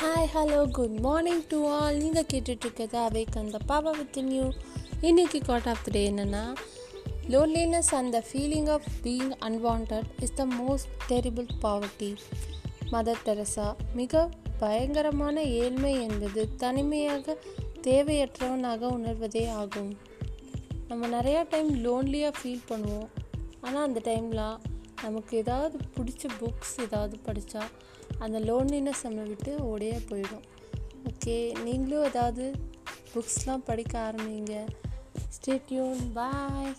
Hi hello good morning to all நீங்கள் கேட்டுட்ருக்கிறது அவைக் அந்த பாபா வித் நியூ இன்னைக்கு காட் ஆஃப் த டே என்னென்னா loneliness and the feeling of being unwanted is the most terrible poverty Mother Teresa மிக பயங்கரமான ஏழ்மை என்பது தனிமையாக தேவையற்றவனாக உணர்வதே ஆகும். நம்ம நிறையா டைம் லோன்லியாக ஃபீல் பண்ணுவோம். ஆனால் அந்த டைம்லாம் நமக்கு ஏதாவது பிடிச்ச புக்ஸ் ஏதாவது படித்தா அந்த லோன்லினஸ் நம்ம விட்டு ஓடியே போயிடும். ஓகே நீங்களும் ஏதாவது புக்ஸ்லாம் படிக்க ஆரம்பிங்க. ஸ்டேட்யூன் பாய்